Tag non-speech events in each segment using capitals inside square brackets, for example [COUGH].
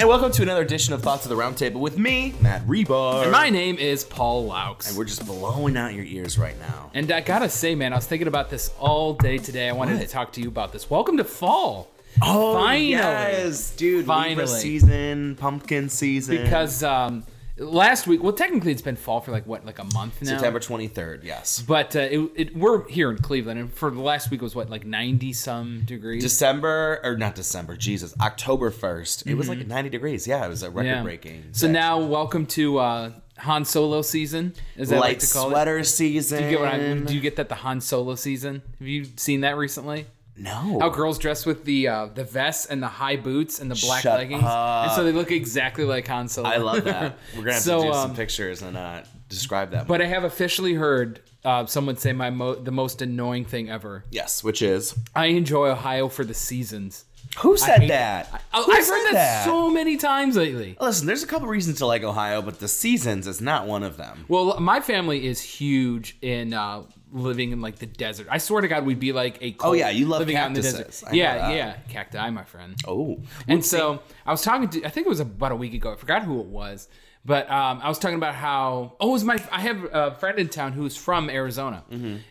And welcome to another edition of Thoughts of the Roundtable with me, Matt Rebar. And my name is Paul Laux. and we're just blowing out your ears right now. And I gotta say, man, I was thinking about this all day today. I wanted What? to talk to you about this. Welcome to fall. Oh, Finally. yes, dude. Libra Finally. season, pumpkin season. Because um, last week, well, technically it's been fall for like what, like a month now. September 23rd, yes. But uh, it, it, we're here in Cleveland, and for the last week was what, like ninety some degrees. December, or not December, Jesus, October 1st. It was like 90 degrees. Yeah, it was a record Mm-hmm. yeah. breaking. So now, welcome to uh, Han Solo season. Is that light like to call it? sweater season. Do you get what I? Do you get that the Han Solo season? Have you seen that recently? No. How girls dress with the uh, the vests and the high boots and the black Shut leggings, and so they look exactly like Han Solo. I love that. [LAUGHS] We're gonna have So, to do um, some pictures and uh, describe that. But I have officially heard uh, someone say my mo- the most annoying thing ever. yes, which is I enjoy Ohio for the seasons. Who said that? I, said heard that, so many times lately. Listen, there's a couple reasons to like Ohio, but the seasons is not one of them. Well, my family is huge in uh, living in like the desert. I swear to God, we'd be like a Oh, yeah, you love living out in the cactuses. desert. I yeah, yeah, cacti, my friend. Oh, And so I was talking to, I think it was about a week ago. I forgot who it was, but um, I was talking about how, oh, it was my, I have a friend in town who's from Arizona.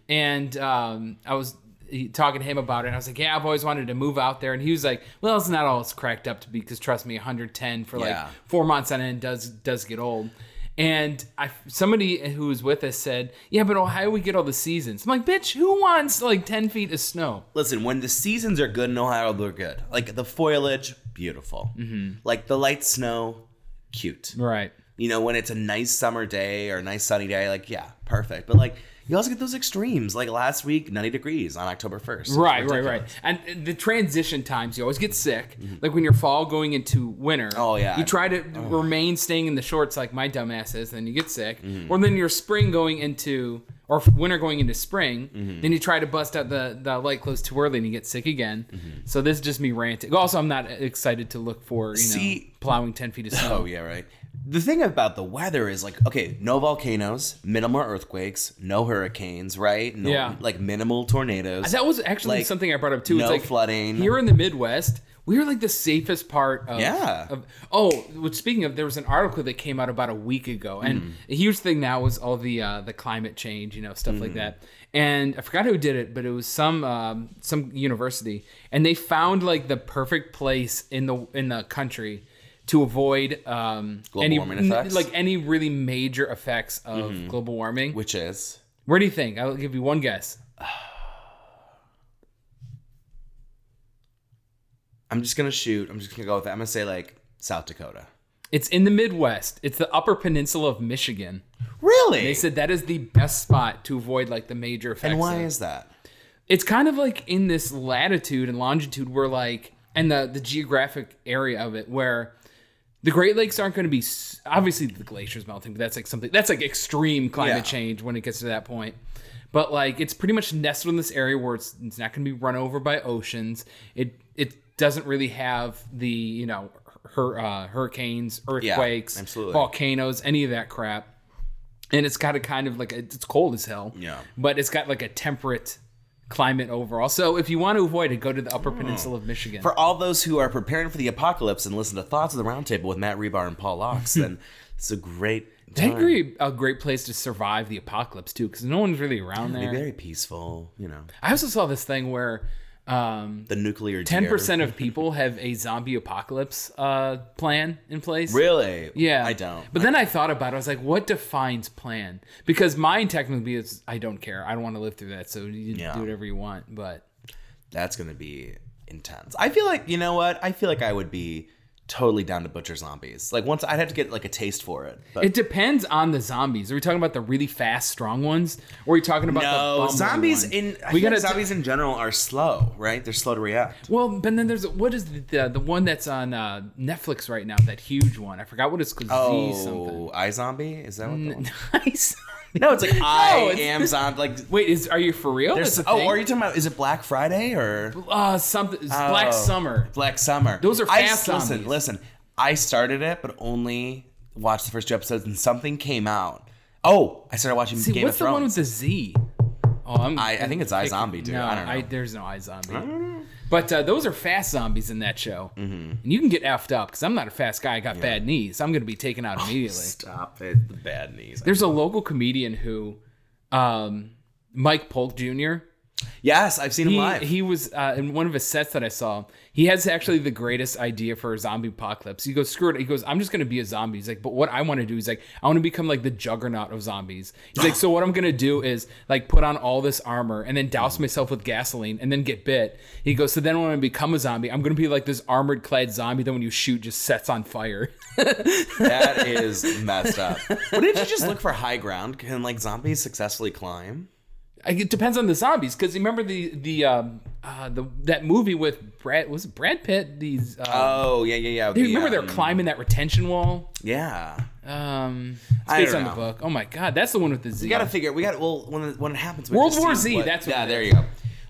And um, I was talking to him about it. And I was like, yeah, I've always wanted to move out there. And he was like, well, it's not all it's cracked up to be because trust me, 110 for like Yeah. four months on end does, does get old. And I, somebody who was with us said, "Yeah, but Ohio we get all the seasons." I'm like, "Bitch, who wants like ten feet of snow?" listen, when the seasons are good in Ohio, they're good. Like the foliage, beautiful. Mm-hmm. Like the light snow, cute. Right. You know, when it's a nice summer day or a nice sunny day, like yeah, perfect. But like you also get those extremes. Like last week, 90 degrees on October 1st. Right, right, right. And the transition times, you always get sick. Like when you're fall going into winter. Mm-hmm. Oh, yeah. You try to remain staying in the shorts like my dumbass is, then you get sick. Mm-hmm. Or then your spring going into, or winter going into spring, Mm-hmm. then you try to bust out the, the light clothes too early and you get sick again. Mm-hmm. So this is just me ranting. Also, I'm not excited to look for, you See- know, plowing 10 feet of snow. [LAUGHS] Oh yeah, right. The thing about the weather is like, okay, no volcanoes, minimal earthquakes, no hurricanes, right? No, Yeah. like minimal tornadoes. That was actually Like, something I brought up too. no it's like flooding. Here in the Midwest, we are like the safest part of. Yeah. Of, oh, which speaking of, there was an article that came out about a week ago, and Mm. a huge thing now was all the uh, the climate change, you know, stuff Mm. like that. And I forgot who did it, but it was some um, some university, and they found like the perfect place in the in the country to avoid um, Global any warming effects? like any really major effects of Mm-hmm. global warming. which is Where do you think? I'll give you one guess. [SIGHS] I'm just gonna shoot. I'm just gonna go with that. I'm gonna say like South Dakota. It's in the Midwest. It's the Upper Peninsula of Michigan. Really? They said that is the best spot to avoid like the major effects. and why is that? it's kind of like in this latitude and longitude where like and the the geographic area of it where the Great Lakes aren't going to be obviously the glaciers melting, but that's like something that's like extreme climate Yeah. change when it gets to that point. But like it's pretty much nestled in this area where it's, it's not going to be run over by oceans. It it doesn't really have the you know hur, uh, hurricanes, earthquakes, absolutely. volcanoes, any of that crap. And it's got a kind of like a, it's cold as hell. Yeah. But it's got like a temperate climate overall. So if you want to avoid it, go to the Upper Peninsula of Michigan. For all those who are preparing for the apocalypse and listen to Thoughts of the Roundtable with Matt Rebar and Paul Laux, [LAUGHS] then it's a great time. a great place to survive the apocalypse too, because no one's really around Be there. very peaceful, you know. I also saw this thing where um, The nuclear Ten percent of [LAUGHS] people have a zombie apocalypse uh, plan in place. Really? Yeah, I don't. But then I thought about it. I was like, what defines plan? Because mine technically is I don't care. I don't want to live through that. So you Yeah. do whatever you want. But That's gonna be intense. I feel like you know what? I feel like I would be totally down to butcher zombies. Like once I'd have to get like a taste for it. But it depends on the zombies. Are we talking about the really fast, strong ones, or are we talking about the no, bumbling zombies ones? in I we like zombies in general are slow, right? They're slow to react. Well, but then there's what is the the, the one that's on uh, Netflix right now? That huge one. I forgot what it's called. Oh, I zombie? Is that what the [LAUGHS] one? Nice. No, it's like I it's- am zombie. Like Wait, is are you for real? there's That's a oh, thing? are you talking about? Is it Black Friday or uh something? It's Black Oh, Summer. Black Summer. Those are I- fast Listen, zombies. listen. I started it, but only watched the first two episodes, and something came out. Oh, I started watching See, Game what's of the Thrones. one with the Z? Oh, I'm. I- I think it's picking- Zombie, dude. No, I don't know. there's no iZombie. But uh, those are fast zombies in that show, mm-hmm. and you can get effed up because I'm not a fast guy. I got bad knees. I'm gonna be taken out immediately. Stop it. The bad knees. There's a local comedian who, um, Mike Polk Jr. yes, I've seen him He, live. he was uh, in one of his sets that I saw. He has actually the greatest idea for a zombie apocalypse. He goes, screw it. He goes, I'm just going to be a zombie. He's like, but what I want to do is like, I want to become like the juggernaut of zombies. He's like, [SIGHS] so what I'm going to do is like put on all this armor and then douse myself with gasoline and then get bit. He goes, so then when I become a zombie, I'm going to be like this armored clad zombie that when you shoot just sets on fire. [LAUGHS] that is messed up. [LAUGHS] Wouldn't you just look for high ground? Can like zombies successfully climb? I- It depends on the zombies because remember the the um uh the that movie with Brad was it Brad Pitt these uh, Oh yeah, yeah, yeah. Do you the, remember um, they're climbing that retention wall? Yeah. Um, it's based on the book. Oh my god, that's the one with the Z. We gotta figure. We got well when it, when it happens. we World War Z, what- that's what yeah. There is. you go.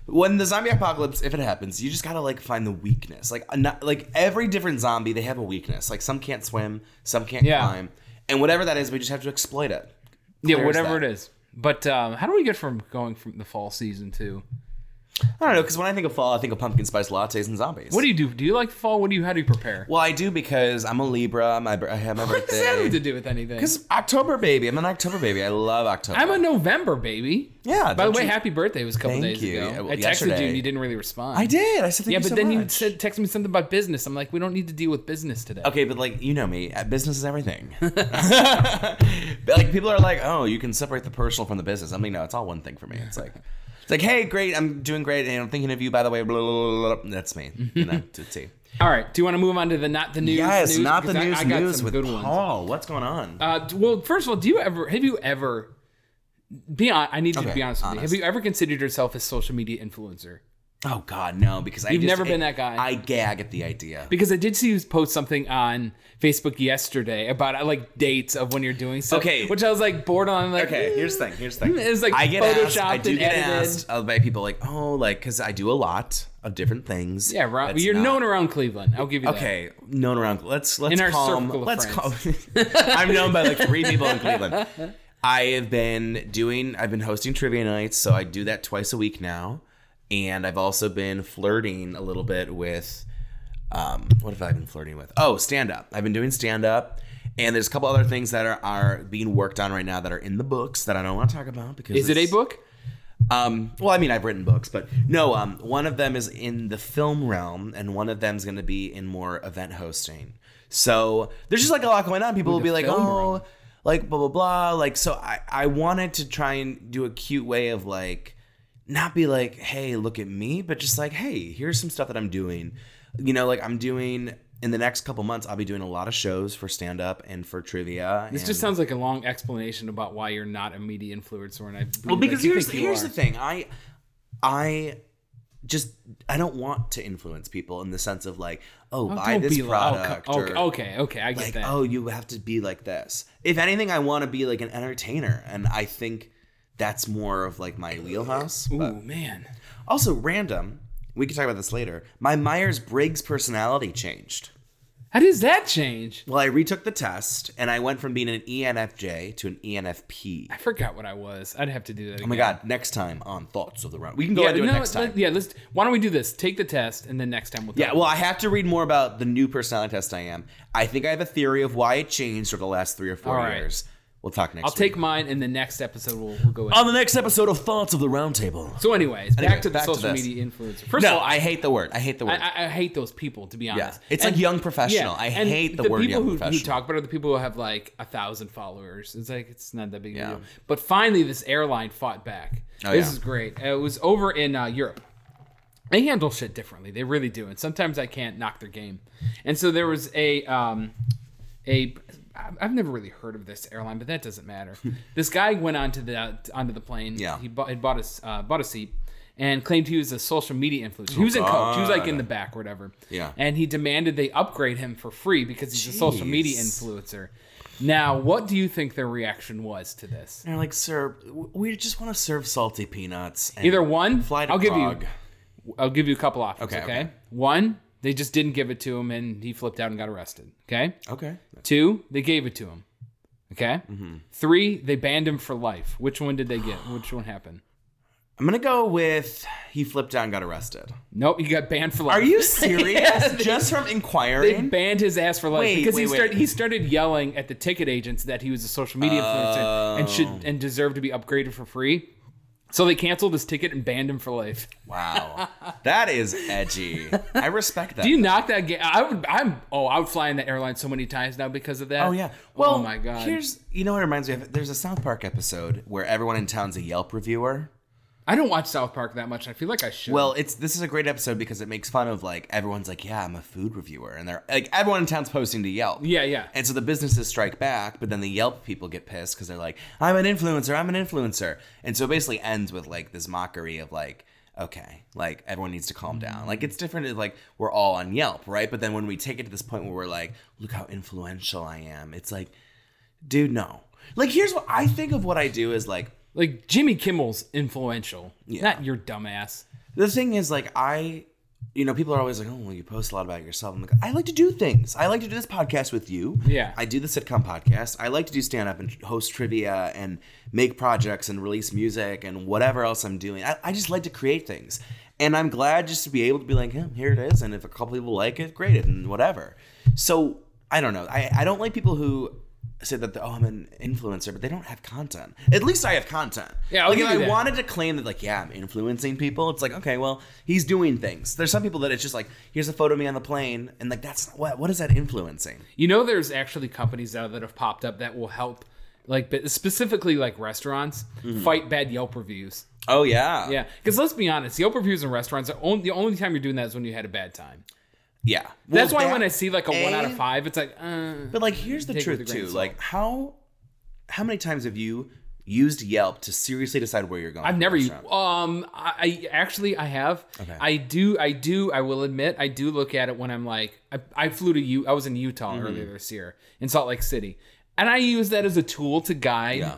When the zombie apocalypse, if it happens, you just gotta like find the weakness. Like not, like every different zombie, they have a weakness. Like some can't swim, some can't Yeah. climb, and whatever that is, we just have to exploit it. yeah, Clear as whatever it is. But um, how do we get from going from the fall season to I don't know because when I think of fall, I think of pumpkin spice lattes and zombies. what do you do? Do you like fall? What do you? How do you prepare? Well, I do because I'm a Libra. My bir- I have my what does that have birthday. to do with anything? Because October baby, I'm an October baby. I love October. I'm a November baby. Yeah, By the don't way, you- happy birthday was a couple Thank days you. ago. Yeah, well, I texted you yesterday. and you didn't really respond. I did. I said thank Yeah, you but so then you much. said text me something about business. I'm like, we don't need to deal with business today. Okay, but like you know me, uh, business is everything. [LAUGHS] But, like people are like, oh, you can separate the personal from the business. I mean, no, it's all one thing for me. It's like, it's like, hey, great, I'm doing great, and I'm thinking of you. By the way, blah, blah, blah, that's me. You know, to. [LAUGHS] All right. Do you want to move on to the not the news? News? Yes, news? not the I- news. I, got news some with good ones. Paul. What's going on? Uh, well, first of all, do you ever have you ever be on? I need you to be honest with me. Have you ever considered yourself a social media influencer? Oh God, no, because I You've never been that guy. I gag at the idea. Because I did see you post something on Facebook yesterday about uh, like dates of when you're doing stuff. Okay. which I was like bored on. Like, Okay, here's the thing. Here's the thing. [LAUGHS] It's like I get asked. I do get edited. asked uh, by people like, oh, like because I do a lot of different things. yeah, right. You're not- known around Cleveland. I'll give you that. Okay, known around. Let's let's In our call 'em- circle of let's friends. call. [LAUGHS] I'm known by like three people in [LAUGHS] Cleveland. I have been doing. I've been hosting trivia nights, so I do that twice a week now, and I've also been flirting a little bit with. Um, what have I been flirting with? Oh, stand up. I've been doing stand up. And there's a couple other things that are, are being worked on right now that are in the books that I don't want to talk about because Is it a book? um, well, I mean, I've written books, but no. Um, one of them is in the film realm, and one of them is going to be in more event hosting. So there's just like a lot going on. People will be like, "Oh, like blah blah blah." Like, so I I wanted to try and do a cute way of like not be like, "Hey, look at me," but just like, "Hey, here's some stuff that I'm doing." You know, like I'm doing in the next couple months. I'll be doing a lot of shows for stand up and for trivia. This just sounds like a long explanation about why you're not a media influencer. And I Well, because here's here's are. the thing. I I just I don't want to influence people in the sense of like, oh, oh buy Don't this be like- oh, product. okay, or, okay, okay, I get like, that. oh, you have to be like this. If anything, I want to be like an entertainer, and I think that's more of like my wheelhouse. Ooh, But man. also random. We can talk about this later. My Myers Briggs personality changed. How does that change? Well, I retook the test, and I went from being an ENFJ to an ENFP. I forgot what I was. I'd have to do that. Oh my god! Next time on thoughts of the round, we can go Yeah, and do no, it next time. yeah, let's. Why don't we do this? Take the test, and then next time we'll. Yeah, well, I have to read more about the new personality test I am. I think I have a theory of why it changed over the last three or four All right. Years. We'll talk next I'll week. take mine, in the next episode we'll, we'll go. With. on the next episode of Thoughts of the Roundtable. so, anyways, Anyway, back to the back to social this. media influencer. First of No, all, I hate the word. I hate the word. I, I hate those people. To be honest, It's like young professional. I and hate the word people young who, who talk about are The people who have like a thousand followers. It's like it's not that big Yeah. a deal. But finally, this airline fought back. Oh, this yeah. is great. It was over in uh, Europe. They handle shit differently. They really do. And sometimes I can't knock their game. And so there was a um, a I've never really heard of this airline, but that doesn't matter. [LAUGHS] this guy went onto the onto the plane. Yeah. he bought, had bought a s- uh, bought a seat and claimed he was a social media influencer. He was in coach. He was like in the back, or whatever. Yeah. and he demanded they upgrade him for free because he's a social media influencer. Now, what do you think their reaction was to this? They're like, sir, we just want to serve salty peanuts. and Either one, fly to I'll give Prague. you, I'll give you a couple options. Okay, Okay, okay. one, they just didn't give it to him and he flipped out and got arrested. Okay, Okay. two, they gave it to him. Okay, Mm-hmm. three, they banned him for life. Which one did they get? Which one happened? I'm gonna go with he flipped out and got arrested. Nope, he got banned for life. Are you [LAUGHS] serious? Yeah, they- Just from inquiring, They banned his ass for life Wait, because he wait, wait. started he started yelling at the ticket agents that he was a social media influencer and Oh. should and deserved to be upgraded for free. So they canceled his ticket and banned him for life. wow, that is edgy. I respect that. Do you knock that game? I would. I'm. Oh, I would fly in that airline so many times now because of that. Oh yeah. Oh well, oh my god. Here's you know what it reminds me of. There's a South Park episode where everyone in town's a Yelp reviewer. I don't watch South Park that much. I feel like I should. Well, it's this is a great episode because it makes fun of like everyone's like, yeah, I'm a food reviewer, and they're like everyone in town's posting to Yelp. yeah, yeah. And so the businesses strike back, but then the Yelp people get pissed because they're like, I'm an influencer, I'm an influencer. And so it basically ends with like this mockery of like, okay, like everyone needs to calm down. Like it's different if like we're all on Yelp, right? But then when we take it to this point where we're like, look how influential I am, it's like, dude, no. Like here's what I think of what I do is like Like Jimmy Kimmel's influential, not your dumbass. the thing is like I you know, people are always like, "Oh, well, you post a lot about yourself." I'm like, I like to do things. I like to do this podcast with you. Yeah. I do the sitcom podcast. I like to do stand up and host trivia and make projects and release music and whatever else I'm doing. I, I just like to create things, and I'm glad just to be able to be like, yeah, here it is. And if a couple people like it, great, and whatever. So I don't know. I I don't like people who say that oh I'm an influencer, but they don't have content. At least I have content. Yeah, I'll like if you I that. wanted to claim that like yeah I'm influencing people, it's like okay well he's doing things. There's some people that it's just like here's a photo of me on the plane, and like that's what what is that influencing? You know, there's actually companies out that have popped up that will help, like specifically like restaurants, Mm-hmm. fight bad Yelp reviews. Oh yeah, Yeah, because let's be honest, Yelp reviews in restaurants are only the only time you're doing that is when you had a bad time. Yeah. That's why that- when I see like a one out of five, it's like, uh, But like here's the Take it with truth too. Like how how many times have you used Yelp to seriously decide where you're going? I've never used. Um, I, I actually I have. Okay. I do. I do. I will admit I do look at it when I'm like I, I flew to U. I was in Utah Mm-hmm. earlier this year in Salt Lake City, and I use that as a tool to guide. Yeah.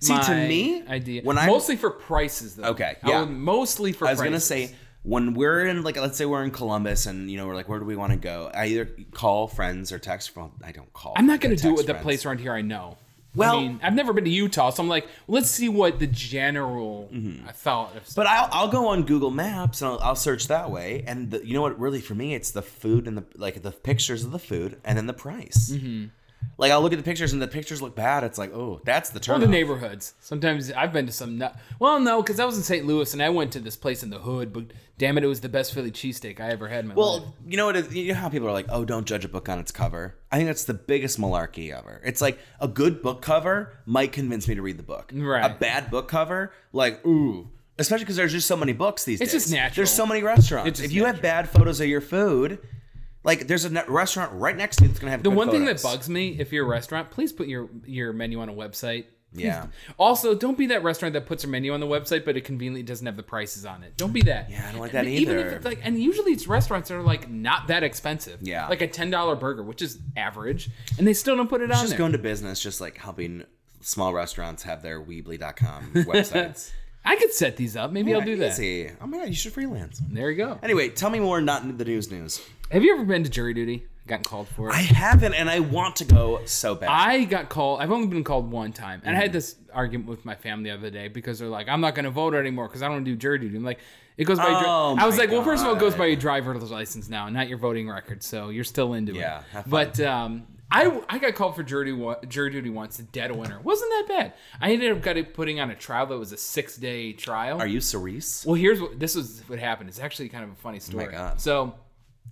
See, to me, idea when I'm- mostly for prices though. Okay, yeah. mostly for. Prices. I was gonna say when we're in like let's say we're in Columbus and you know we're like where do we want to go? I either call friends or text from. I don't call. I'm not gonna do it with the friends. place around here I know. Well- I mean, I've never been to Utah, so I'm like, let's see what the general I thought. Of Mm-hmm. But I'll, I'll go on Google Maps and I'll, I'll search that way. And the, you know what? Really, for me, it's the food and the like the pictures of the food and then the price. Mm-hmm. Like I'll look at the pictures and the pictures look bad. It's like, oh, that's the turn. the neighborhoods. Sometimes I've been to some. Nut- well, no, because I was in St. Louis and I went to this place in the hood. But damn it, it was the best Philly cheesesteak I ever had in my life. Well, you know what? It, you know how people are like, oh, don't judge a book on its cover. I think that's the biggest malarkey ever. It's like a good book cover might convince me to read the book. Right. A bad book cover, like, ooh. Especially because there's just so many books these It's days. just natural. There's so many restaurants. It's if you have bad photos of your food, like there's a ne- restaurant right next to me that's gonna have the good one thing that bugs me, if you're a restaurant, please put your your menu on a website. Please. Yeah. Also, don't be that restaurant that puts their menu on the website, but it conveniently doesn't have the prices on it. Don't be that. Yeah, I don't like that Even either. if it's like, and usually it's restaurants that are like not that expensive. Yeah. Like a ten dollar burger, which is average, and they still don't put it on just there. going to business, just like helping small restaurants have their Weebly.com [LAUGHS] websites. [LAUGHS] I could set these up. Maybe I'll do that. Easy. Oh my god, you should freelance. There you go. Anyway, tell me more. Not in the news. News. Have you ever been to jury duty? Gotten called for it? I haven't, and I want to go so bad. I got called. I've only been called one time, and I Mm-hmm. had this argument with my family the other day because they're like, "I'm not going to vote anymore because I don't do jury duty." I'm like, "It goes by." your dri-" Oh I was like, "Well, first of all, it goes God. by your driver's license now, not your voting record, so you're still into Yeah, it." Yeah. But um, I I got called for jury duty, jury duty once, dead winter. wasn't that bad. I ended up got putting on a trial that was a six day trial. Are you Cerise? Well, here's what this is what happened. It's actually kind of a funny story. Oh God. So,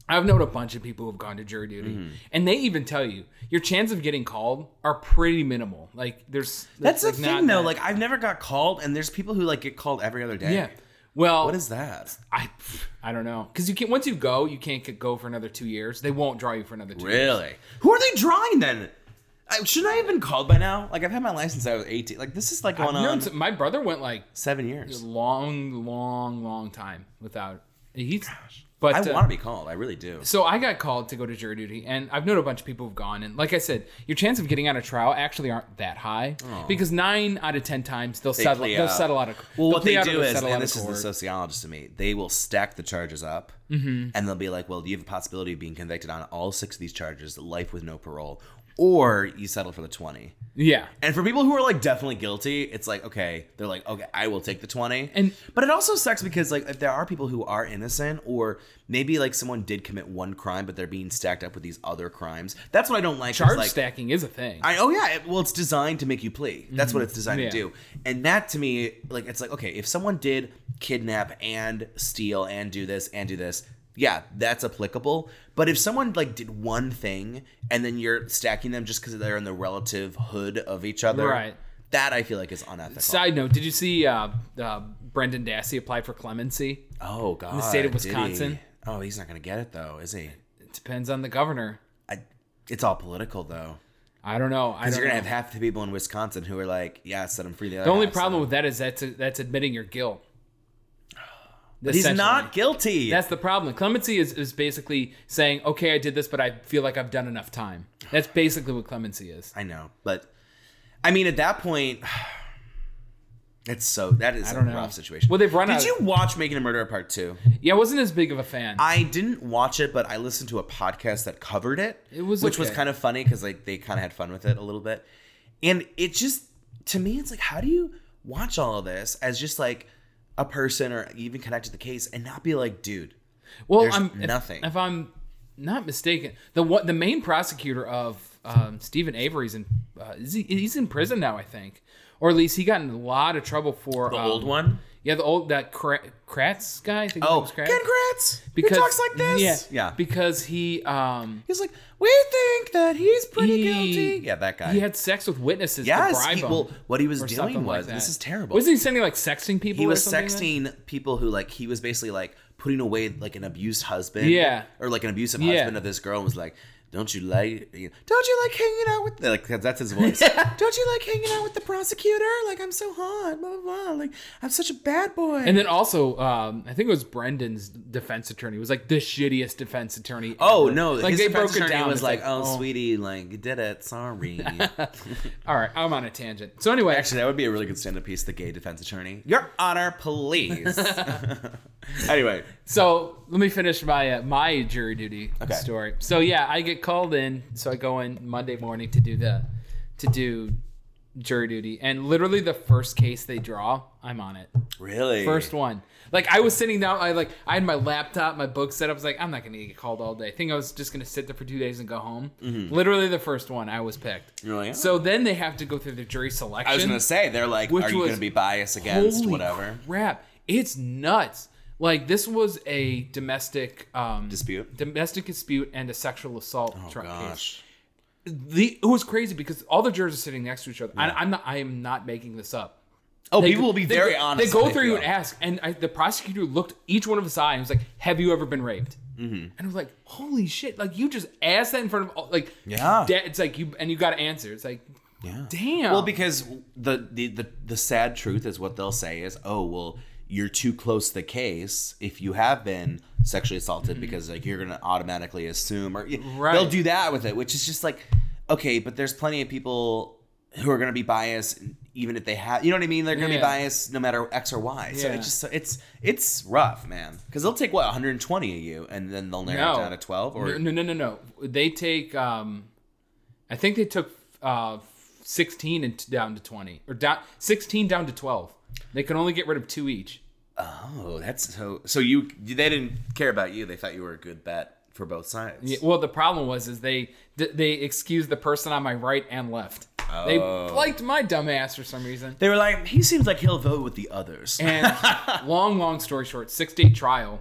I've known a bunch of people who've gone to jury duty, Mm-hmm. and they even tell you your chance of getting called are pretty minimal. Like there's That's the like, not thing, though. that- Like I've never got called, and there's people who like get called every other day. yeah. Well, What is that? I I don't know because you can't once you go you can't go for another two years. They won't draw you for another two. years. Really? Who are they drawing then? I, shouldn't I have been called by now? Like I've had my license since I was 18. Like this is like going on some- my brother went like seven a years. long, long, long time without. He's but I uh, want to be called. I really do. So I got called to go to jury duty, and I've known a bunch of people who've gone. And like I said, your chance of getting out of trial actually aren't that high because nine out of ten times they'll settle. plea They'll out. settle out of. Well, what they do is, and this is the sociologist to me, they will stack the charges up, Mm-hmm. and they'll be like, "Well, you have a possibility of being convicted on all six of these charges, life with no parole, or you settle for the 20. Yeah. And for people who are like definitely guilty, it's like okay, they're like okay, I will take the twenty. And- but it also sucks because like if there are people who are innocent, or maybe like someone did commit one crime, but they're being stacked up with these other crimes. That's what I don't like. Charge like, stacking is a thing. I oh yeah, it, well it's designed to make you plea. That's what it's designed Mm-hmm. Yeah. to do. And that to me, like it's like okay, if someone did kidnap and steal and do this and do this, yeah, that's applicable. But if someone like did one thing and then you're stacking them just because they're in the relative hood of each other, Right. That I feel like is unethical. Side note: Did you see uh, uh, Brendan Dassey apply for clemency? oh god, the state of? Wisconsin? Oh, he's not gonna get it though, is he? It depends on the governor. I, it's all political though. I don't know. Because you're gonna know. have half the people in Wisconsin who are like, "Yeah, set him free." The, the only problem with that is that's that's admitting your guilt. But he's not guilty. That's the problem. Clemency is, is basically saying, okay, I did this, but I feel like I've done enough time. That's basically what clemency is. I know, but I mean, at that point, [SIGHS] it's so that is I a don't know. rough situation. Well, they've run Did out- you watch Making a Murderer Part Two? Yeah, I wasn't as big of a fan. I didn't watch it, but I listened to a podcast that covered it. It was which was okay. kind of funny because like they kind of had fun with it a little bit, and it just to me, it's like, how do you watch all of this as just like a person or even connect to the case and not be like, dude, well, I'm nothing. If, I'm not mistaken, the what the main prosecutor of um, Steven Avery's in uh, he, he's in prison now, I think, or at least he got in a lot of trouble for the um, old one? Yeah, the old that Kratz guy. I think Oh, was Kratz. Ken Kratz, because who talks like this? Yeah, yeah. Because he um He's like, we think that he's pretty he, guilty. Yeah, that guy. He had sex with witnesses Yes, to bribe he- him. well, what he was doing something like this is terrible. Wasn't he sending like sexting people? he or was something like sexting people who like he was basically like putting away like an abused husband Yeah. or like an abusive Yeah. husband of this girl and was like don't you like you know, don't you like hanging out with like 'cause that's his voice [LAUGHS] don't you like hanging out with the prosecutor like i'm so hot blah blah blah like i'm such a bad boy And then also, um, I think it was Brendan's defense attorney. Was like the shittiest defense attorney. oh ever. no like his they defense broke it down. was It's like, oh, sweetie like you did it sorry [LAUGHS] [LAUGHS] All right, I'm on a tangent. So anyway, actually that would be a really good stand-up piece the gay defense attorney your honor please anyway So let me finish my uh, my jury duty Okay. story. So yeah, I get called in. So I go in Monday morning to do the to do jury duty, and literally the first case they draw, I'm on it. really First one. Like I was sitting down, I like I had my laptop, my book set up. I was like, I'm not gonna get called all day. I think I was just gonna sit there for two days and go home. Mm-hmm. Literally the first one, I was picked. You're So then they have to go through the jury selection. I was gonna say they're like, are you was- gonna be biased against whatever crap! It's nuts. Like this was a domestic um, dispute? domestic dispute, and a sexual assault Oh tri- case. The it was crazy because all the jurors are sitting next to each other. I, I'm not. I am not making this up. oh, They- people will be they very honest. They go through feel. and ask, and I, the prosecutor looked each one of us eye and was like, "Have you ever been raped?" Mm-hmm. And I was like, "Holy shit!" Like you just asked that in front of all- like Yeah. da- it's like you and you got to answer. It's like, Yeah. damn. Well, because the, the the the sad truth is what they'll say is, oh well, you're too close to the case if you have been sexually assaulted because like you're gonna automatically assume or Mm-hmm. Right. they'll do that with it, which is just like okay, but there's plenty of people who are gonna be biased even if they have you know what I mean they're gonna be biased no matter X or Y. So Yeah. it's just it's it's rough, man, because they'll take what 120 of you and then they'll narrow No. it down to 12 or no, no, no, no. They take. um I think they took uh 16 and t- down to 20 or down 16 down to 12. They can only get rid of two each. oh that's so so you they didn't care about you they thought you were a good bet for both sides. Yeah, well, the problem was is they they excused the person on my right and left. They Oh. liked my dumbass for some reason. They were like, he seems like he'll vote with the others. And [LAUGHS] long, long story short, six day trial.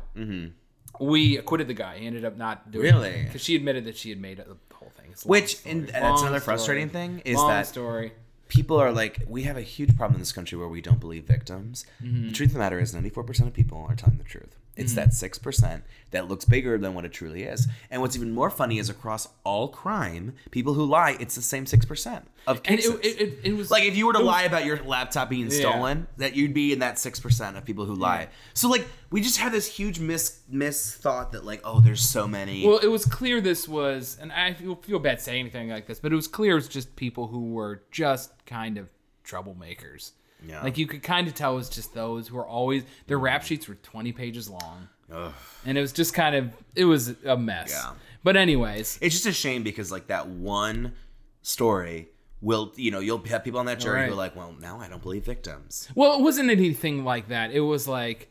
We acquitted the guy. He ended up not doing Mm-hmm. Really? because she admitted that she had made the whole thing. It's a long Which, story. and that's Long another story. frustrating thing, is long that story. People are like, we have a huge problem in this country where we don't believe victims. Mm-hmm. The truth of the matter is, 94% of people are telling the truth. It's mm-hmm. that 6% that looks bigger than what it truly is. And what's even more funny is across all crime, people who lie, it's the same 6% of And cases. it, it, it, it was like if you were to was- lie about your laptop being Yeah. stolen, that you'd be in that six percent of people who lie. So like we just have this huge mis mis thought that like oh there's so many. Well, it was clear this was, and I feel, feel bad saying anything like this, but it was clear it was just people who were just kind of troublemakers. Yeah. Like you could kind of tell it was just those who were always their rap mm. sheets were 20 pages long. Ugh. And it was just kind of it was a mess. Yeah. But anyways, It's just a shame because like that one story will you know you'll have people on that jury who are like, well, now I don't believe victims. Well, it wasn't anything like that. It was like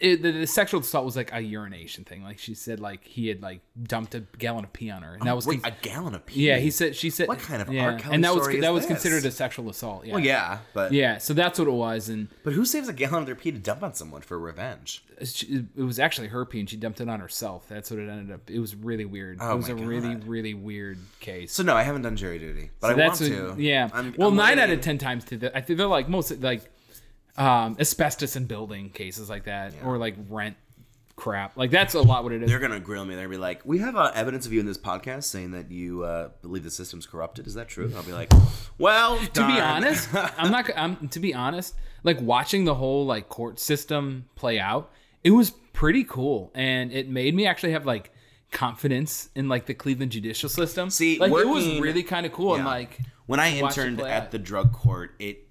it, the, the sexual assault was like a urination thing. Like she said, like he had like dumped a gallon of pee on her, and that oh, was Wait, con- a gallon of pee. yeah. He said she said What kind of yeah, R. Kelly and that was that was this? considered a sexual assault. Yeah. Well, yeah, but Yeah, so that's what it was, and but who saves a gallon of their pee to dump on someone for revenge? she, it was actually her pee, and she dumped it on herself. That's what it ended up. It was really weird. Oh it was a really, God. really weird case. So no, I haven't done jury duty, but I that's want to. yeah. I'm- well, I'm nine out of ten times to the, I think they're like most like um, asbestos in building cases like that, or like rent crap. Like that's a lot what it is. They're gonna grill me. They're gonna be like, "We have uh, evidence of you in this podcast saying that you uh, believe the system's corrupted. Is that true?" I'll be like, "Well, to be honest, [LAUGHS] I'm not. I'm to be honest. Like watching the whole like court system play out, it was pretty cool, and it made me actually have like confidence in like the Cleveland judicial system. See, like it was really kind of cool, and like when I interned at out. the drug court, it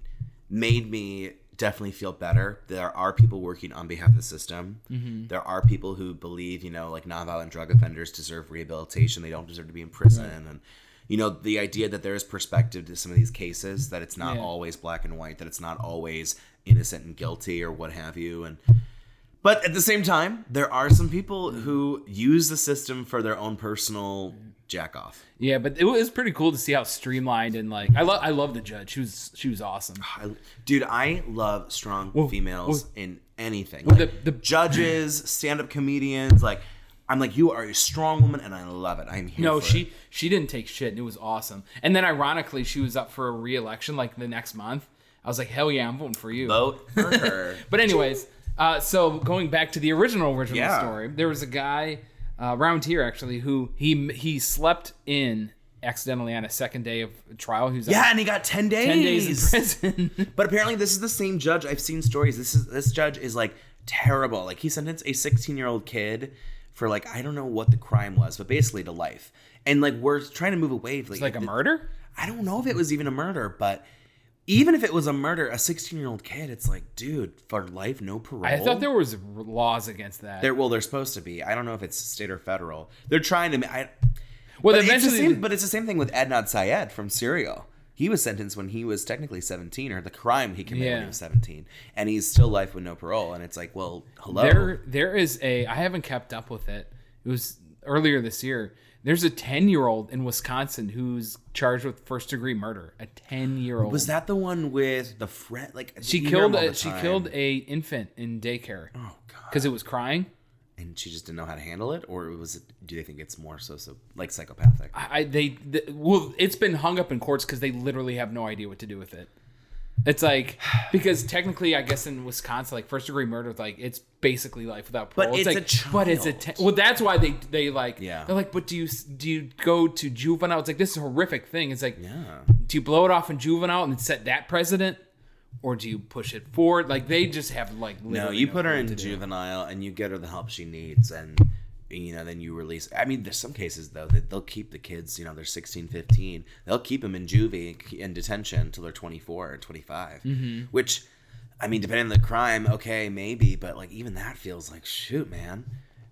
made me definitely feel better. There are people working on behalf of the system. Mm-hmm. There are people who believe, you know, like nonviolent drug offenders deserve rehabilitation. They don't deserve to be in prison. And, you know, the idea that there is perspective to some of these cases, that it's not Yeah. always black and white, that it's not always innocent and guilty or what have you. And, but at the same time, there are some people who use the system for their own personal jack off. yeah, but it was pretty cool to see how streamlined and like I love I love the judge. She was she was awesome. [SIGHS] I, dude, I love strong females in anything. Like, the- the- judges, [CLEARS THROAT] stand-up comedians, like I'm like you are a strong woman, and I love it. I'm here. No, she it. she didn't take shit, and it was awesome. And then ironically, she was up for a re-election like the next month. I was like, hell yeah, I'm voting for you. vote for [LAUGHS] her. But anyways, uh, so going back to the original original Yeah. story, there was a guy uh, around here actually who he he slept in accidentally on a second day of trial. He was yeah, and he got ten days. ten days in prison. [LAUGHS] But apparently, this is the same judge. I've seen stories. This is this judge is like terrible. Like he sentenced a 16 year old kid for like I don't know what the crime was, but basically to life. And like we're trying to move away. Like, like a murder. I don't know if it was even a murder, but even if it was a murder, a 16 year old kid, it's like, dude, for life, no parole. I thought there was laws against that. There, well, they're supposed to be. I don't know if it's state or federal. They're trying to. I, well, but it's the eventually, same. But it's the same thing with Adnan Syed from Serial. He was sentenced when he was technically 17, or the crime he committed when he was 17, and he's still life with no parole. And it's like, well, hello. there there is a I haven't kept up with it. It was earlier this year. There's a 10 year old in Wisconsin who's charged with first degree murder. A 10 year old. was that the one with the friend? Like She killed a, she killed a infant in daycare Oh god. because it was crying. And she just didn't know how to handle it, or was it? Do they think it's more so so like psychopathic? I they, the well, it's been hung up in courts because they literally have no idea what to do with it. It's like because technically, I guess in Wisconsin, like first degree murder, like it's basically life without parole. But it's like, a But it's a te- well. That's why they they like Yeah. They're like, but do you do you go to juvenile? It's like this is a horrific thing. It's like Yeah. do you blow it off in juvenile and set that precedent, or do you push it forward? Like they just have like No, you no put her in to do. juvenile and you get her the help she needs and you know then you release I mean there's some cases though that they'll keep the kids, you know, they're 16, 15. They'll keep them in juvie in detention until they're 24 or 25. Mm-hmm. Which I mean depending on the crime, okay, maybe, but like even that feels like shoot, man.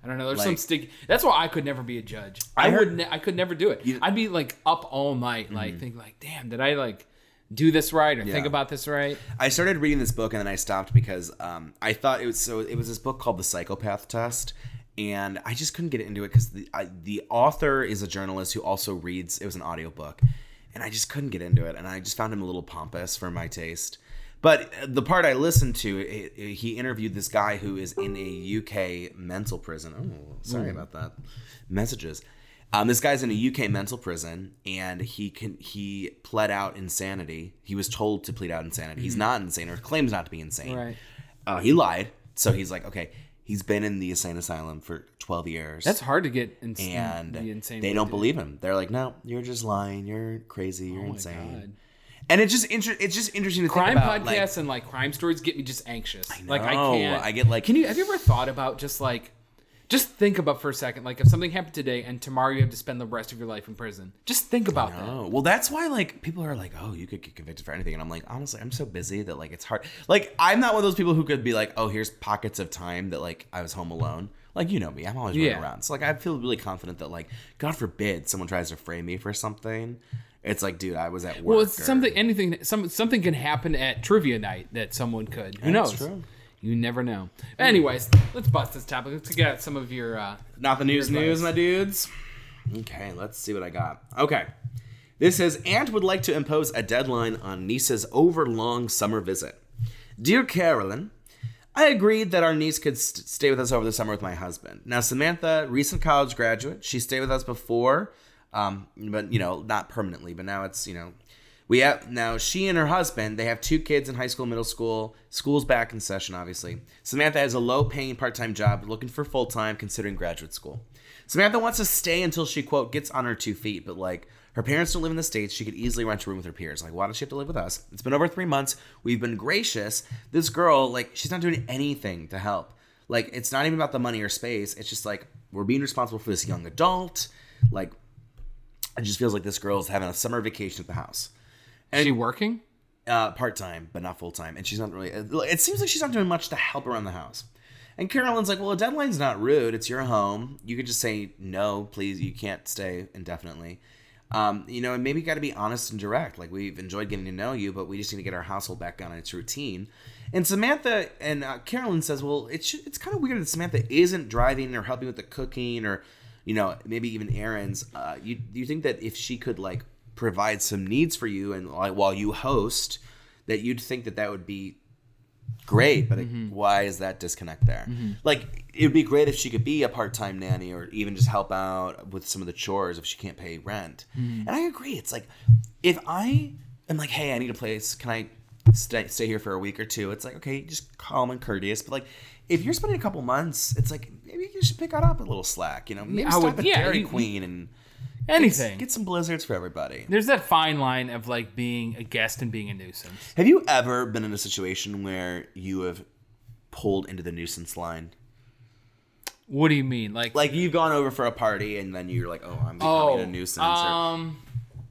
I don't know. There's some stick. That's why I could never be a judge. I, I heard- would. Ne- I could never do it. I'd be like up all night, like think like, damn, did I like do this right or think Mm-hmm. About this right? I started reading this book and then I stopped because um, I thought it was so. It was this book called The Psychopath Test, and I just couldn't get into it because the I, the author is a journalist who also reads. It was an audiobook, and I just couldn't get into it, and I just found him a little pompous for my taste. But the part I listened to, it, it- he interviewed this guy who is in a UK mental prison. Oh, sorry about that. Messages. Um, this guy's in a UK mental prison, and he can he pled out insanity. He was told to plead out insanity. He's not insane, or claims not to be insane. Right. Uh, he lied, so he's like, okay, he's been in the insane asylum for twelve years. That's hard to get ins- and the insane. they don't believe him. They're like, no, you're just lying. You're crazy. You're Oh insane. God. And it's just inter- It's just interesting to Crime think about. like- crime podcasts and like crime stories get me just anxious. Like I can't. I get, like- Can you? Have you ever thought about just like, just think about for a second, like if something happened today and tomorrow you have to spend the rest of your life in prison. Just think about that. Oh, well, that's why like people are like, oh, you could get convicted for anything, and I'm like, honestly, I'm so busy that like it's hard. Like, I'm not one of those people who could be like, oh, here's pockets of time that like I was home alone. Like you know me, I'm always running Yeah. around. So like I feel really confident that like, God forbid, someone tries to frame me for something, It's like, dude, I was at work. Well, it's or- something. Anything. Some something can happen at trivia night that someone could. Who knows? true. You never know. Anyways, let's bust this topic. Let's get some of your. Uh, Not the news, news, my dudes. Okay, let's see what I got. Okay. This says Aunt would like to impose a deadline on niece's overlong summer visit. Dear Carolyn, I agreed that our niece could st- stay with us over the summer with my husband. Now, Samantha, recent college graduate, she stayed with us before, um, but you know, not permanently. But now it's you know, we have now she and her husband. They have two kids in high school, middle school. School's back in session, obviously. Samantha has a low-paying part-time job, looking for full-time, considering graduate school. Samantha wants to stay until she quote gets on her two feet, but like her parents don't live in the states, she could easily rent a room with her peers. Like, why does she have to live with us? It's been over three months. We've been gracious. This girl, like, she's not doing anything to help. Like, it's not even about the money or space. It's just like we're being responsible for this young adult. Like, it just feels like this girl's having a summer vacation at the house. Is she working? Uh, part time, but not full time, and she's not really. It seems like she's not doing much to help around the house. And Carolyn's like, "Well, a deadline's not rude. It's your home. You could just say no, please. You can't stay indefinitely." Um, you know, and maybe got to be honest and direct. Like we've enjoyed getting to know you, but we just need to get our household back on its routine. And Samantha and uh, Carolyn says, "Well, it's it's kind of weird that Samantha isn't driving or helping with the cooking or, you know, maybe even errands. Uh, you you think that if she could like provide some needs for you and like, while you host, that you'd think that that would be great, but it, mm-hmm. why is that disconnect there? Mm-hmm. Like, it would be great if she could be a part time nanny or even just help out with some of the chores if she can't pay rent. Mm-hmm. And I agree. It's like, if I am like, hey, I need a place, can I stay, stay here for a week or two? It's like, okay, just calm and courteous. But like, if you're spending a couple months, it's like, maybe you should pick that up a little slack, you know? Maybe I stop would- at yeah, Dairy you- Queen and Anything. get some blizzards for everybody. There's that fine line of like being a guest and being a nuisance. Have you ever been in a situation where you have pulled into the nuisance line? What do you mean? Like, Like you've gone over for a party and then you're like, oh, I'm becoming oh, a nuisance. or um,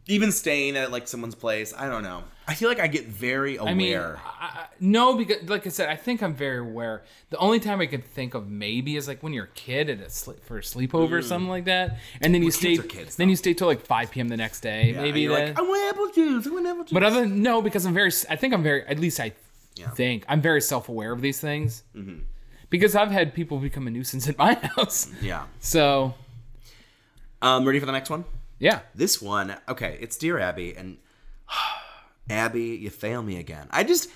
even staying at like someone's place. I don't know. I feel like I get very aware. I mean, I, I- no, because like I said, I think I'm very aware. The only time I can think of maybe is like when you're a kid at a sleep for a sleepover or something like that, and then you stay, kids, then you stay till like 5 p.m. the next day, Yeah, maybe. you're Then, like, I want apple juice. I want apple juice. but other than no, because I'm very, I think I'm very, at least I Yeah. think I'm very self aware of these things, Mm-hmm. because I've had people become a nuisance at my [LAUGHS] house. yeah. So Um, ready for the next one? Yeah, This one, okay, it's dear Abby, and [SIGHS] Abby, you fail me again. I just,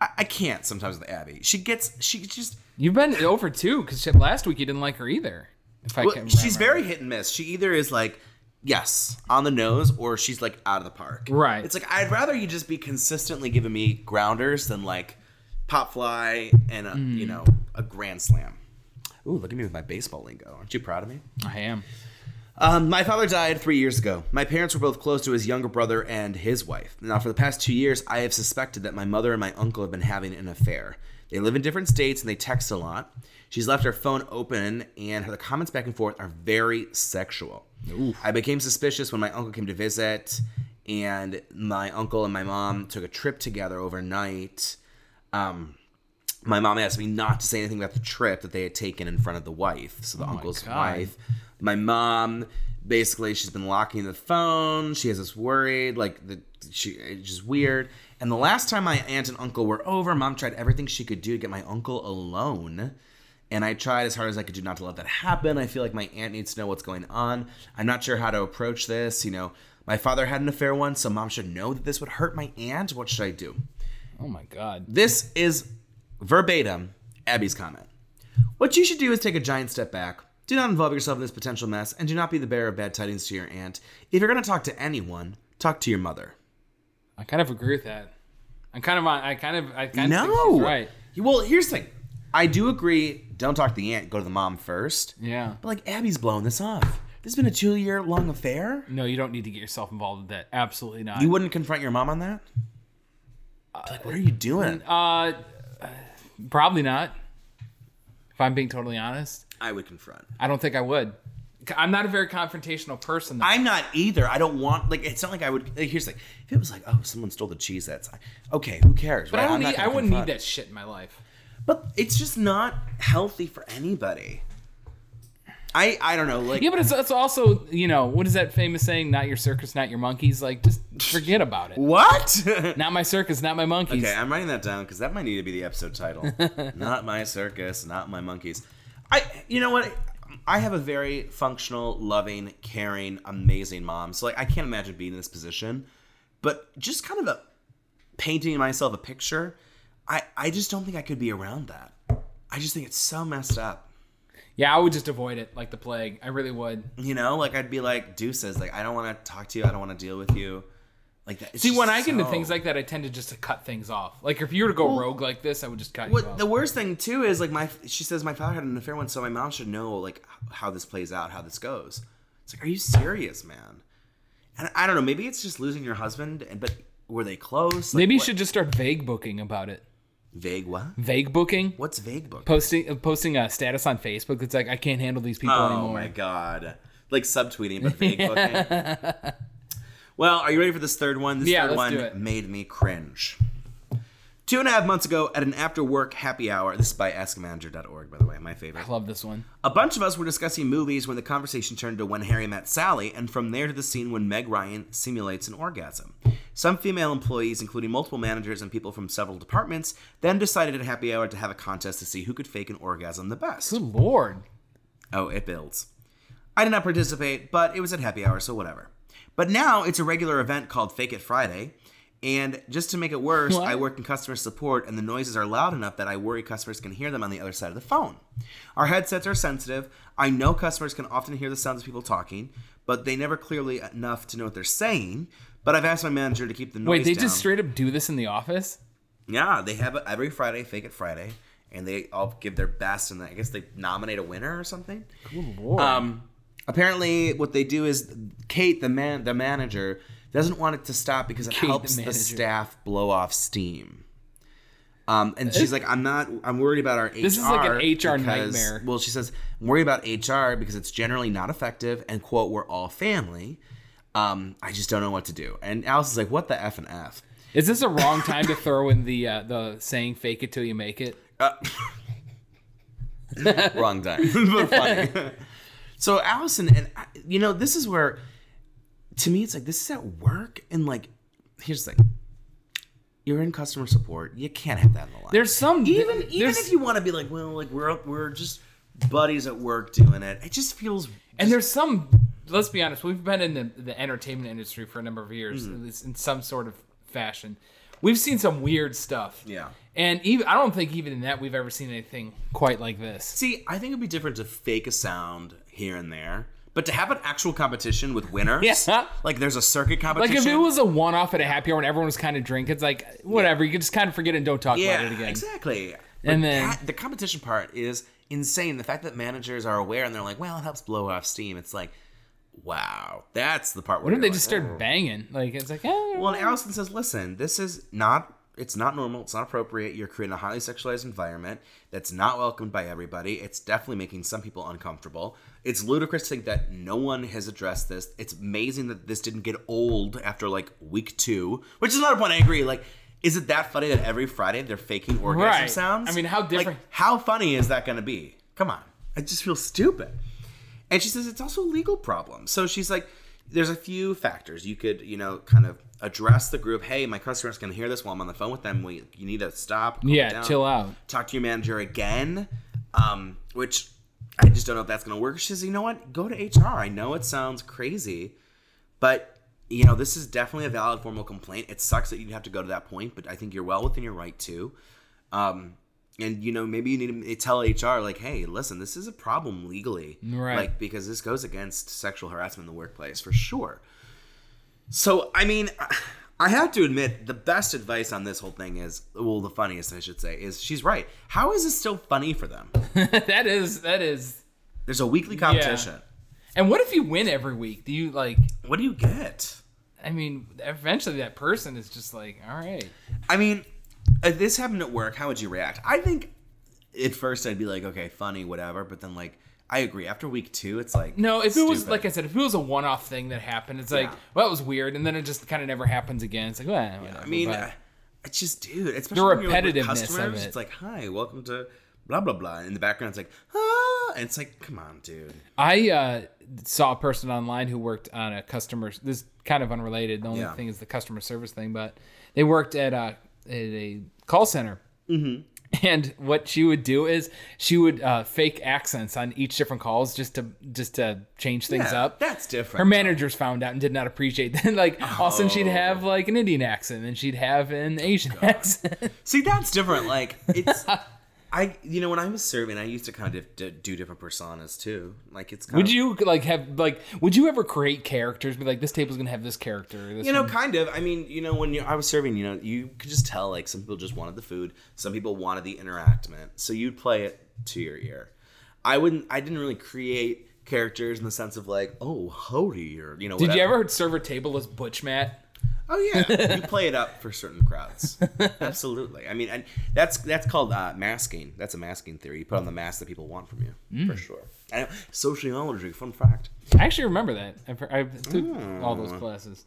I, I can't sometimes with Abby. She gets, she just. you've been over too, because last week you didn't like her either. If I Well, can, she's remember. very hit and miss. She either is like, yes, on the nose, or she's like out of the park. Right. It's like I'd rather you just be consistently giving me grounders than like pop fly and a, Mm. you know a grand slam. Ooh, look at me with my baseball lingo. Aren't you proud of me? I am. Um, my father died three years ago. My parents were both close to his younger brother and his wife. Now, for the past two years, I have suspected that my mother and my uncle have been having an affair. They live in different states and they text a lot. She's left her phone open, and her comments back and forth are very sexual. I became suspicious when my uncle came to visit, and my uncle and my mom took a trip together overnight. Um, my mom asked me not to say anything about the trip that they had taken in front of the wife, so the uncle's wife. My mom basically she's been locking the phone. She has us worried, like the she it's just weird. And the last time my aunt and uncle were over, mom tried everything she could do to get my uncle alone. And I tried as hard as I could do not to let that happen. I feel like my aunt needs to know what's going on. I'm not sure how to approach this. You know, my father had an affair once, so mom should know that this would hurt my aunt. What should I do? Oh my god. This is verbatim Abby's comment. What you should do is take a giant step back. Do not involve yourself in this potential mess, and do not be the bearer of bad tidings to your aunt. If you're going to talk to anyone, talk to your mother. I kind of agree with that. I'm kind of on. I kind of. I kind of think No, right. Well, here's the thing. I do agree. Don't talk to the aunt. Go to the mom first. Yeah. But like Abby's blowing this off. This has been a two-year long affair. No, you don't need to get yourself involved with that. Absolutely not. You wouldn't confront your mom on that. like, what are you doing? uh, probably not. If I'm being totally honest, I would confront. I don't think I would. I'm not a very confrontational person. Though. I'm not either. I don't want like it's not like I would. Like, here's like if it was like, oh, someone stole the cheese, that's okay. Who cares? but right? I don't need. I wouldn't confront. need that shit in my life. But it's just not healthy for anybody. I I don't know. Like Yeah, but it's, it's also you know what is that famous saying? Not your circus, not your monkeys. Like just forget about it. what? [LAUGHS] Not my circus, not my monkeys. Okay, I'm writing that down because that might need to be the episode title. [LAUGHS] not my circus, not my monkeys. I, you know what? I have a very functional, loving, caring, amazing mom. So like, I can't imagine being in this position. But just kind of a painting myself a picture. I, I just don't think I could be around that. I just think it's so messed up. Yeah, I would just avoid it like the plague. I really would. You know, like I'd be like deuces. Like I don't want to talk to you. I don't want to deal with you. Like that. it's See, when I get into so- things like that, I tend to just to cut things off. Like if you were to go rogue like this, I would just cut you What off. the worst thing too is like my she says my father had an affair once, so my mom should know like h- how this plays out, how this goes. It's like, are you serious, man? And I don't know, maybe it's just losing your husband, and but were they close? Like, Maybe you what- should just start vague booking about it. vague what? Vague booking, What's vague book? posting uh, posting a status on Facebook. It's like I can't handle these people anymore. Oh anymore. my god, like subtweeting but vague [LAUGHS] booking. Well, are you ready for this third one? This Yeah, third let's one do it. made me cringe. Two and a half months ago, at an after work happy hour, this is by askmanager.org, by the way, my favorite. I love this one. A bunch of us were discussing movies when the conversation turned to When Harry Met Sally, and from there to the scene when Meg Ryan simulates an orgasm. Some female employees, including multiple managers and people from several departments, then decided at happy hour to have a contest to see who could fake an orgasm the best. Good lord. Oh, it builds. I did not participate, but it was at happy hour, so whatever. But now it's a regular event called Fake It Friday. And just to make it worse, What? I work in customer support, and the noises are loud enough that I worry customers can hear them on the other side of the phone. Our headsets are sensitive. I know customers can often hear the sounds of people talking, but they never clearly enough to know what they're saying. But I've asked my manager to keep the noise Wait, they down. just straight up do this in the office? Yeah, they have it every Friday, Fake It Friday, and they all give their best, and I guess they nominate a winner or something. Good lord. Um, apparently, what they do is Kate, the man, the manager, doesn't want it to stop because it Kate, helps the, manager. staff blow off steam. Um, and she's like, I'm not. I'm worried about our HR. This is like an HR because- nightmare. Well, she says, I'm worried about HR because it's generally not effective, and quote, we're all family. Um, I just don't know what to do. And Alice is like, what the f and f? Is this a wrong time to throw in the uh, the saying "fake it till you make it"? [LAUGHS] Wrong time, [LAUGHS] but funny. [LAUGHS] so Allison, and I- you know, this is where, to me, it's like this is at work, and like, here's the thing: you're in customer support, you can't have that in the line. There's some even even if you want to be like, well, like we're we're just buddies at work doing it. It just feels. And there's some. Let's be honest. We've been in the, the entertainment industry for a number of years, mm-hmm. least in some sort of fashion. We've seen some weird stuff. Yeah. And even I don't think even in that we've ever seen anything quite like this. See, I think it'd be different to fake a sound here and there. But to have an actual competition with winners, [LAUGHS] Yeah. like there's a circuit competition. Like if it was a one-off at a happy hour and everyone was kind of drinking, it's like whatever. You can just kind of forget and don't talk yeah, about it again. exactly. And then- that- the competition part is insane. The fact that managers are aware and they're like, "Well, it helps blow off steam." It's like, wow, that's the part. What if they just start banging? Like it's like, eh, Well, and Allison says, "Listen, this is not. It's not normal. It's not appropriate. You're creating a highly sexualized environment that's not welcomed by everybody. It's definitely making some people uncomfortable. It's ludicrous to think that no one has addressed this. It's amazing that this didn't get old after like week two, which is another point I agree. Like, is it that funny that every Friday they're faking orgasm Right. sounds? I mean, how Like, different- how funny is that going to be? Come on, I just feel stupid. And she says it's also a legal problem. So she's like, there's a few factors you could, you know, kind of address the group. Hey, my customer's going to hear this while I'm on the phone with them. We, you need to stop. yeah, down, chill out. Talk to your manager again. Um, which I just don't know if that's going to work. She says, you know what? Go to HR. I know it sounds crazy, but you know this is definitely a valid formal complaint. It sucks that you'd have to go to that point, but I think you're well within your right to. Um, and you know maybe you need to tell HR like, hey, listen, this is a problem legally, Right. Like because this goes against sexual harassment in the workplace for sure. So I mean, I have to admit the best advice on this whole thing is, well, the funniest I should say is she's right. How is this still funny for them? [LAUGHS] that is that is. There's a weekly competition. And what if you win every week? Do you like? What do you get? I mean, eventually that person is just like, all right. I mean, if this happened at work, how would you react? I think at first I'd be like, okay, funny, whatever. But then, like, I agree. After week two, it's like, No, if it was like I said, if it was a one-off thing that happened, it's like, Yeah. well, it was weird, and then it just kind of never happens again. It's like, well, whatever. I mean, but- uh, it's just, dude, especially when you're, like, with repetitiveness of customers, it. It's like, hi, welcome to blah blah blah. In the background, it's like, ah, and It's like, come on, dude. I uh, saw a person online who worked on a customer. This is kind of unrelated. The only Yeah. thing is the customer service thing, but they worked at a, at a call center. Mm-hmm. And what she would do is she would uh, fake accents on each different calls just to just to change things Yeah, up. That's different. Her managers found out and did not appreciate that. [LAUGHS] like all of a sudden she'd Oh. have like an Indian accent and she'd have an Asian accent. See, that's different. Like it's, [LAUGHS] I you know when I was serving, I used to kind of d- do different personas too. Like it's kind would of, you like have like would you ever create characters? Be like this table's gonna have this character. This You know, one- kind of. I mean, you know, when you, I was serving, you know, you could just tell like some people just wanted the food, some people wanted the interactment. So you'd play it to your ear. I wouldn't. I didn't really create characters in the sense of like, oh, howdy, or you know. Did you ever serve a table as Butch Matt? Oh yeah, [LAUGHS] you play it up for certain crowds. Absolutely. I mean, and that's that's called uh, masking. That's a masking theory. You put on the mask that people want from you, Mm. for sure. I know. Sociology, fun fact. I actually remember that. I, I took all those classes.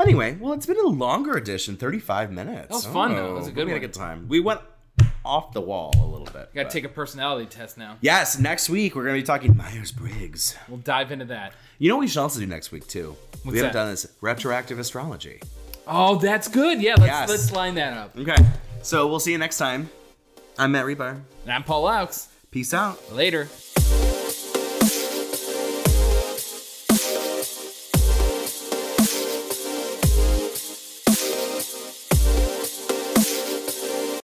Anyway, well, it's been a longer edition, thirty-five minutes. That was fun, though. It was a good we had one. a good time. We went off the wall a little bit. Got to take a personality test now. Yes, next week we're going to be talking Myers Briggs. We'll dive into that. You know what we should also do next week too? we haven't that? done this retroactive astrology. Oh, that's good. Yeah, let's Yes. let's line that up. Okay, so we'll see you next time. I'm Matt Rebar. And I'm Paul Laux. Peace out. Later.